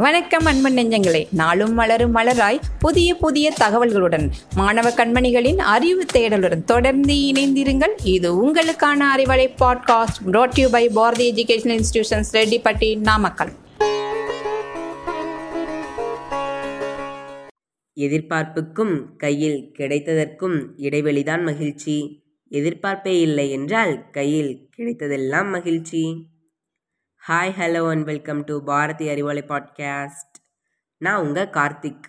வணக்கம் அன்பன் நெஞ்சங்களே. நாளும் மலரும் மலராய் புதிய புதிய தகவல்களுடன் மாணவ கண்மணிகளின் அறிவு தேடலுடன் தொடர்ந்து இணைந்திருங்கள். இது உங்களுக்கான Arivalai podcast brought you by Bharathi education institutions Rettipatti Namakkal. எதிர்பார்ப்புக்கும் கையில் கிடைத்ததற்கும் இடைவெளிதான் மகிழ்ச்சி. எதிர்பார்ப்பே இல்லை என்றால் கையில் கிடைத்ததெல்லாம் மகிழ்ச்சி. Hi hello and welcome to Bharathi Arivalai podcast நான் உங்கள் கார்த்திக்.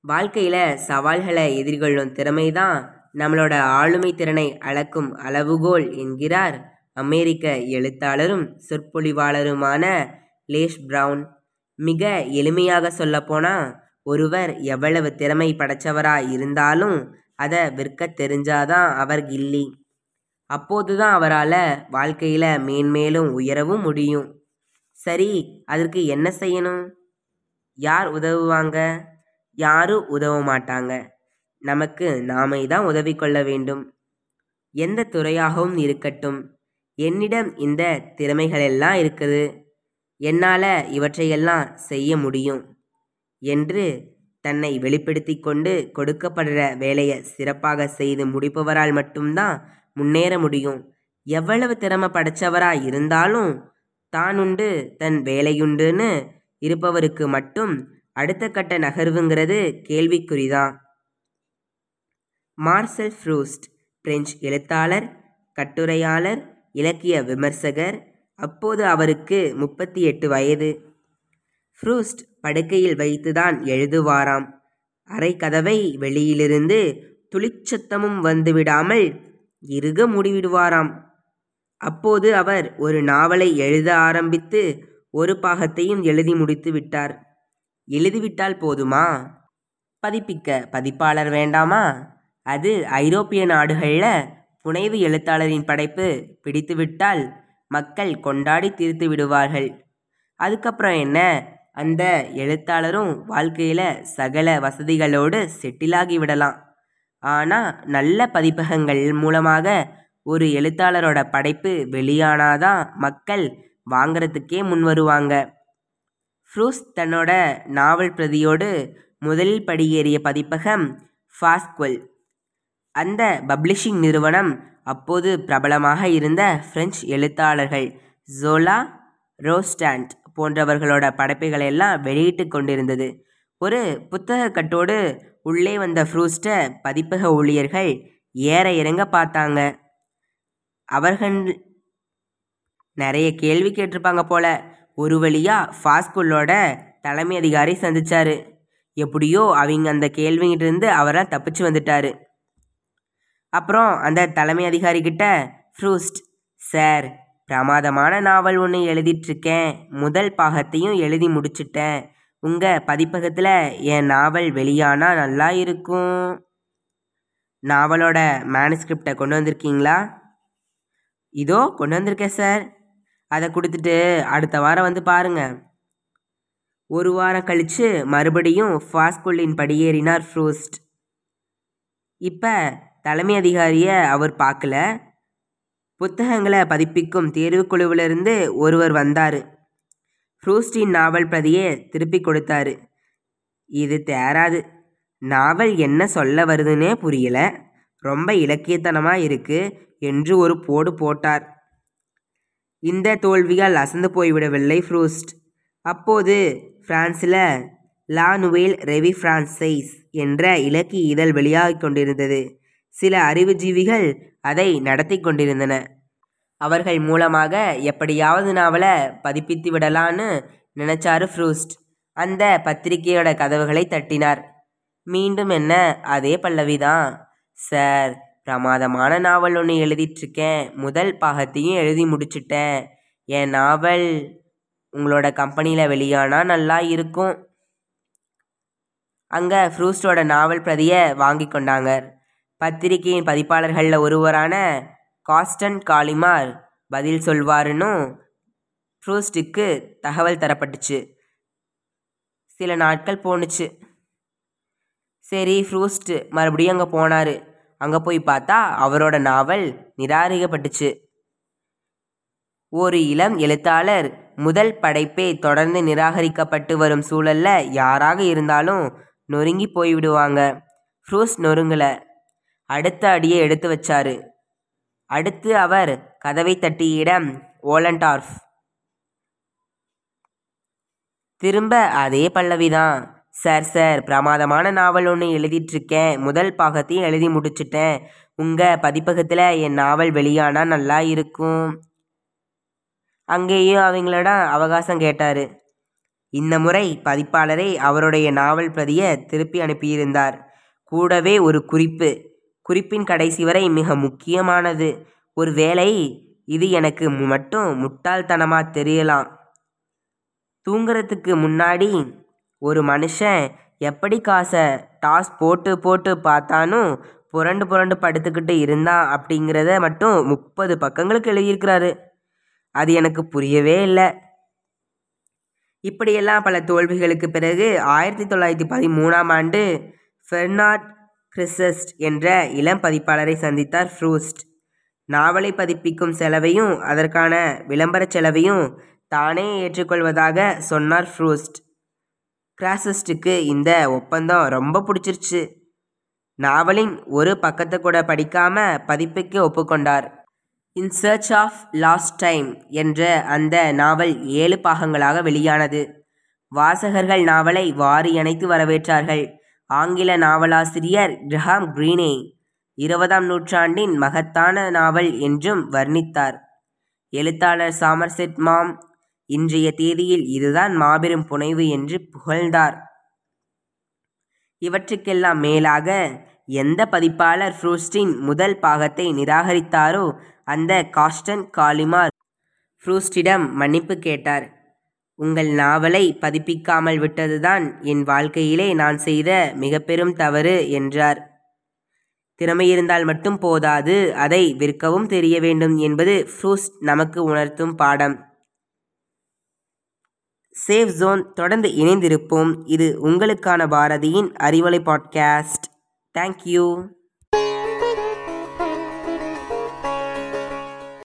வாழ்க்கையில் சவால்களை எதிர்கொள்ளும் திறமை தான் நம்மளோட ஆளுமை திறனை அளக்கும் அளவுகோல் என்கிறார் அமெரிக்க எழுத்தாளரும் சொற்பொழிவாளருமான லேஷ் பிரவுன். மிக எளிமையாக சொல்லப்போனால் ஒருவர் எவ்வளவு திறமை படைச்சவராக இருந்தாலும் அதை விற்க தெரிஞ்சாதான் அவர் கில்லி. அப்போது தான் அவரால் வாழ்க்கையில் மேன்மேலும் உயரவும் முடியும். சரி அதற்கு என்ன செய்யணும்? யார் உதவுவாங்க? யாரும் உதவ மாட்டாங்க? நமக்கு நாமே தான் உதவி கொள்ள வேண்டும். எந்த துறையாகவும் இருக்கட்டும். என்னிடம் இந்த திறமைகளெல்லாம் இருக்குது. என்னால் இவற்றையெல்லாம் செய்ய முடியும் என்று தன்னை வெளிப்படுத்தி கொண்டு கொடுக்கப்படுற வேலையை சிறப்பாக செய்து முடிப்பவரால் மட்டும்தான் முன்னேற முடியும். எவ்வளவு திறமை படைச்சவராக இருந்தாலும் தான் உண்டு தன் வேலையுண்டுன்னு இருப்பவருக்கு மட்டும் அடுத்த கட்ட நகர்வுங்கிறது கேள்விக்குறிதான் மார்சல் ஃப்ரூஸ்ட் பிரெஞ்சு எழுத்தாளர் கட்டுரையாளர் இலக்கிய விமர்சகர் அப்போது அவருக்கு முப்பத்தி எட்டு வயது. ஃப்ரூஸ்ட் படுக்கையில் வைத்துதான் எழுதுவாராம். அரை கதவை வெளியிலிருந்து துளிச்சத்தமும் வந்துவிடாமல் இறுக மூடிவிடுவாராம். அப்போது அவர் ஒரு நாவலை எழுத ஆரம்பித்து ஒரு பாகத்தையும் எழுதி முடித்து விட்டார். எழுதிவிட்டால் போதுமா? பதிப்பிக்க பதிப்பாளர் வேண்டாமா? அது ஐரோப்பிய நாடுகளில் புனைவு எழுத்தாளரின் படைப்பு பிடித்துவிட்டால் மக்கள் கொண்டாடி தீர்த்து விடுவார்கள். அதுக்கப்புறம் என்ன? அந்த எழுத்தாளரும் வாழ்க்கையில் சகல வசதிகளோடு செட்டிலாகி விடலாம். ஆனால் நல்ல பதிப்பகங்கள் மூலமாக ஒரு எழுத்தாளரோட படைப்பு வெளியானாதான் மக்கள் வாங்கிறதுக்கே முன் வருவாங்க. ஃப்ரூஸ் தன்னோட நாவல் பிரதியோடு முதலில் படியேறிய பதிப்பகம் ஃபாஸ்குவல். அந்த பப்ளிஷிங் நிறுவனம் அப்போது பிரபலமாக இருந்த பிரெஞ்சு எழுத்தாளர்கள் ஜோலா ரோஸ்டாண்ட் போன்றவர்களோட படைப்புகளை எல்லாம் வெளியிட்டு கொண்டிருந்தது. ஒரு புத்தக கட்டோடு உள்ளே வந்த ஃப்ரூஸ்ட்டை பதிப்பக ஊழியர்கள் ஏற இறங்க பார்த்தாங்க. அவர்கள் நிறைய கேள்வி கேட்டிருப்பாங்க போல. ஒரு வழியாக ஃபாஸ்குள்ளோட தலைமை அதிகாரி சந்திச்சாரு. எப்படியோ அவங்க அந்த கேள்விகிட்டிருந்து அவரை தப்பிச்சு வந்துட்டாரு. அப்புறம் அந்த தலைமை அதிகாரி கிட்ட ஃப்ரூஸ்ட் சார் பிரமாதமான நாவல் ஒன்று எழுதிட்டுருக்கேன் முதல் பாகத்தையும் எழுதி முடிச்சிட்டேன். உங்கள் பதிப்பகத்தில் என் நாவல் வெளியானால் நல்லா இருக்கும்? நாவலோட மேனுஸ்கிரிப்டை கொண்டு வந்திருக்கீங்களா? இதோ கொண்டு வந்திருக்கேன் சார் அதை கொடுத்துட்டு அடுத்த வாரம் வந்து பாருங்கள் ஒரு வாரம் கழித்து மறுபடியும் ஃபாஸ்குள்ளின் படியேறினார் ஃப்ரூஸ்ட் இப்போ தலைமை அதிகாரியை அவர் பார்க்கல. புத்தகங்களை பதிப்பிக்கும் தேர்வுக்குழுவிலிருந்து ஒருவர் வந்தார். ஃப்ரூஸ்டின் நாவல் பிரதியை திருப்பி கொடுத்தாரு. இது தேராது. நாவல் என்ன சொல்ல வருதுன்னே புரியல. ரொம்ப இலக்கியத்தனமாக இருக்கு என்று ஒரு போடு போட்டார். இந்த தோல்வியால் அசந்து போய்விடவில்லை ஃப்ரூஸ்ட் அப்போது பிரான்ஸில் லா நுவேல் ரெவி பிரான்சைஸ் என்ற இலக்கிய இதழ் வெளியாகிக் கொண்டிருந்தது. சில அறிவுஜீவிகள் அதை நடத்தி கொண்டிருந்தன. அவர்கள் மூலமாக எப்படியாவது நாவலை பதிப்பித்து விடலான்னு நினைச்சாரு ஃப்ரூஸ்ட். அந்த பத்திரிகையோட கதவுகளை தட்டினார். மீண்டும் என்ன? அதே பல்லவிதான் சார் பிரமாதமான நாவல் ஒன்று எழுதிட்டுருக்கேன். முதல் பாகத்தையும் எழுதி முடிச்சிட்டேன். என் நாவல் உங்களோட கம்பெனியில் வெளியானா நல்லா இருக்கும். அங்கே ஃப்ரூஸ்டோட நாவல் பிரதியை வாங்கி கொண்டாங்க. பத்திரிகையின் பதிப்பாளர்களில் ஒருவரான காஸ்டன் காலிமார் பதில் சொல்வாருன்னு ஃப்ரூஸ்டுக்கு தகவல் தரப்பட்டுச்சு. சில நாட்கள் போணுச்சு. சரி ஃப்ரூஸ்ட் மறுபடியும் அங்கே போனார். அங்கே போய் பார்த்தா அவரோட நாவல் நிராகரிக்கப்பட்டுச்சு. ஒரு இளம் எழுத்தாளர் முதல் படைப்பே தொடர்ந்து நிராகரிக்கப்பட்டு வரும் சூழல்ல யாராக இருந்தாலும் நொறுங்கி போய்விடுவாங்க. ஃப்ரூஸ் நொறுங்கலை. அடுத்த அடியை எடுத்து வச்சாரு. அடுத்து அவர் கதவை தட்டியிடம் ஓலண்டார்ஃப். திரும்ப அதே பல்லவிதான். சார் சார் பிரமாதமான நாவல் ஒன்று எழுதிட்டுருக்கேன். முதல் பாகத்தையும் எழுதி முடிச்சிட்டேன். உங்கள் பதிப்பகத்தில் என் நாவல் வெளியானா நல்லா இருக்கும். அங்கேயும் அவங்களோட அவகாசம் கேட்டார். இந்த முறை பதிப்பாளரை அவருடைய நாவல் பிரதியை திருப்பி அனுப்பியிருந்தார். கூடவே ஒரு குறிப்பு. குறிப்பின் கடைசி வரை மிக முக்கியமானது. ஒருவேளை இது எனக்கு மட்டும் முட்டாள்தனமாக தெரியலாம். தூங்குறதுக்கு முன்னாடி ஒரு மனுஷன் எப்படி காசை டாஸ் போட்டு போட்டு பார்த்தானும் புரண்டு புரண்டு படுத்துக்கிட்டு இருந்தான் அப்படிங்கிறத மட்டும் முப்பது பக்கங்களுக்கு எழுதியிருக்கிறாரு. அது எனக்கு புரியவே இல்லை. இப்படியெல்லாம் பல தோல்விகளுக்கு பிறகு ஆயிரத்தி தொள்ளாயிரத்தி பதிமூணாம் ஆண்டு ஃபெர்னாட் கிறிசஸ்ட் என்ற இளம் பதிப்பாளரை சந்தித்தார் ஃப்ரூஸ்ட். நாவலை பதிப்பிக்கும் செலவையும் அதற்கான விளம்பர செலவையும் தானே ஏற்றுக்கொள்வதாக சொன்னார் ஃப்ரூஸ்ட். கிராசஸ்டுக்கு இந்த ஒப்பந்தம் ரொம்ப பிடிச்சிருச்சு. நாவலின் ஒரு பக்கத்தை கூட படிக்காம பதிப்புக்கு ஒப்புக்கொண்டார் in search of lost time என்ற அந்த நாவல் ஏழு பாகங்களாக வெளியானது. வாசகர்கள் நாவலை வாரி அணைத்து வரவேற்றார்கள். ஆங்கில நாவலாசிரியர் கிரஹாம் கிரீனே இருபதாம் நூற்றாண்டின் மகத்தான நாவல் என்றும் வர்ணித்தார். எழுத்தாளர் சாமர்செட் மாம் இன்றைய தேதியில் இதுதான் மாபெரும் புனைவு என்று புகழ்ந்தார். இவற்றுக்கெல்லாம் மேலாக எந்த பதிப்பாளர் ஃப்ரூஸ்டின் முதல் பாகத்தை நிராகரித்தாரோ அந்த காஸ்டன் காலிமார் ஃப்ரூஸ்டிடம் மன்னிப்பு கேட்டார். உங்கள் நாவலை பதிப்பிக்காமல் விட்டதுதான் என் வாழ்க்கையிலே நான் செய்த மிக பெரும் தவறு என்றார். திறமை இருந்தால் மட்டும் போதாது அதை விற்கவும் தெரிய வேண்டும் என்பது ஃப்ரூஸ்ட் நமக்கு உணர்த்தும் பாடம். சேஃப் ஜோன் தொடர்ந்து இணைந்திருப்போம். இது உங்களுக்கான பாரதியின் அறிவலை பாட்காஸ்ட். தேங்க்யூ